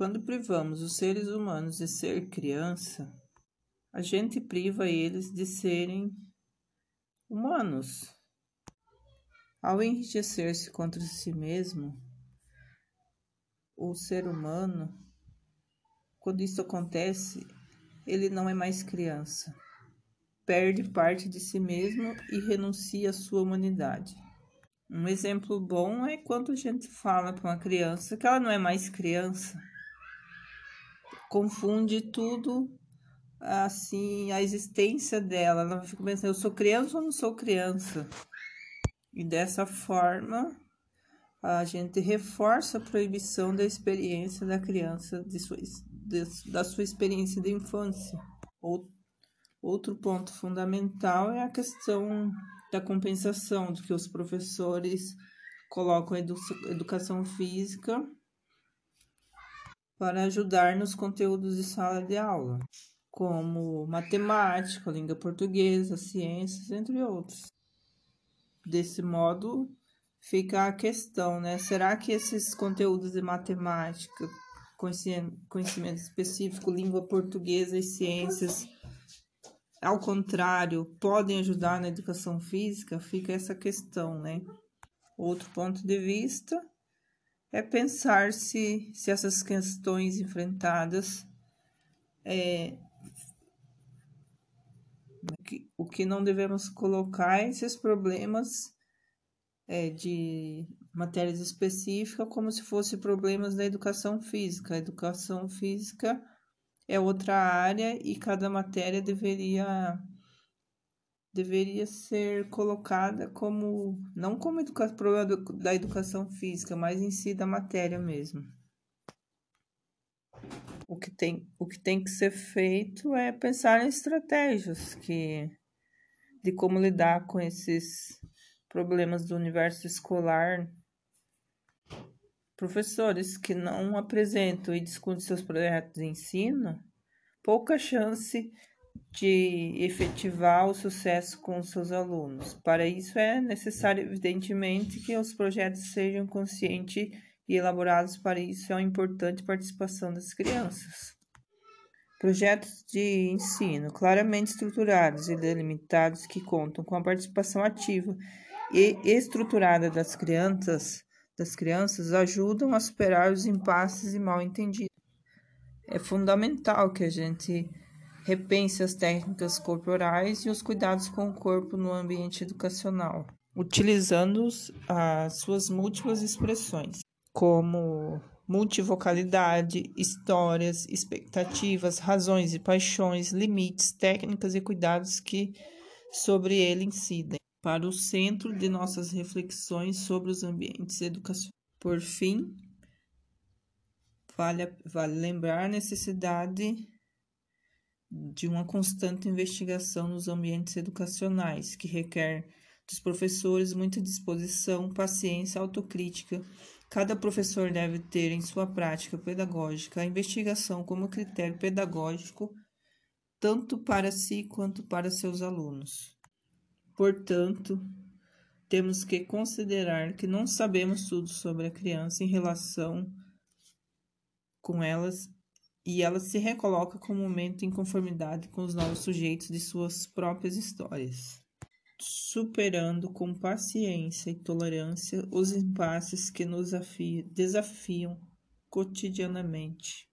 Quando privamos os seres humanos de ser criança, a gente priva eles de serem humanos. Ao enriquecer-se contra si mesmo, o ser humano, quando isso acontece, ele não é mais criança. Perde parte de si mesmo e renuncia à sua humanidade. Um exemplo bom é quando a gente fala para uma criança que ela não é mais criança. Confunde tudo assim, a existência dela. Ela fica pensando, eu sou criança ou não sou criança? E dessa forma, a gente reforça a proibição da experiência da criança, de sua, de, da sua experiência de infância. Outro ponto fundamental é a questão da compensação, de que os professores colocam a edu educação física para ajudar nos conteúdos de sala de aula, como matemática, língua portuguesa, ciências, entre outros. Desse modo, fica a questão, né? Será que esses conteúdos de matemática, conhecimento específico, língua portuguesa e ciências, ao contrário, podem ajudar na educação física? Fica essa questão, né? Outro ponto de vista é pensar se, se essas questões enfrentadas é, o que não devemos colocar esses problemas é, de matérias específicas como se fossem problemas da educação física. A educação física é outra área e cada matéria deveria deveria ser colocada como não como educa, problema da educação física, mas em si da matéria mesmo. O que tem, o que tem que ser feito é pensar em estratégias que, de como lidar com esses problemas do universo escolar. Professores que não apresentam e discutem seus projetos de ensino, pouca chance de efetivar o sucesso com seus alunos. Para isso é necessário, evidentemente, que os projetos sejam conscientes e elaborados para isso é uma importante participação das crianças. Projetos de ensino claramente estruturados e delimitados que contam com a participação ativa e estruturada das crianças, das crianças ajudam a superar os impasses e mal entendidos. É fundamental que a gente repense as técnicas corporais e os cuidados com o corpo no ambiente educacional, utilizando as suas múltiplas expressões como multivocalidade, histórias, expectativas, razões e paixões, limites, técnicas e cuidados que sobre ele incidem, para o centro de nossas reflexões sobre os ambientes educacionais. Por fim, vale, vale lembrar a necessidade de uma constante investigação nos ambientes educacionais, que requer dos professores muita disposição, paciência, autocrítica Cada professor deve ter em sua prática pedagógica a investigação como critério pedagógico, tanto para si quanto para seus alunos. Portanto, temos que considerar que não sabemos tudo sobre a criança em relação com elas e ela se recoloca comumente em conformidade com os novos sujeitos de suas próprias histórias superando com paciência e tolerância os impasses que nos desafiam cotidianamente.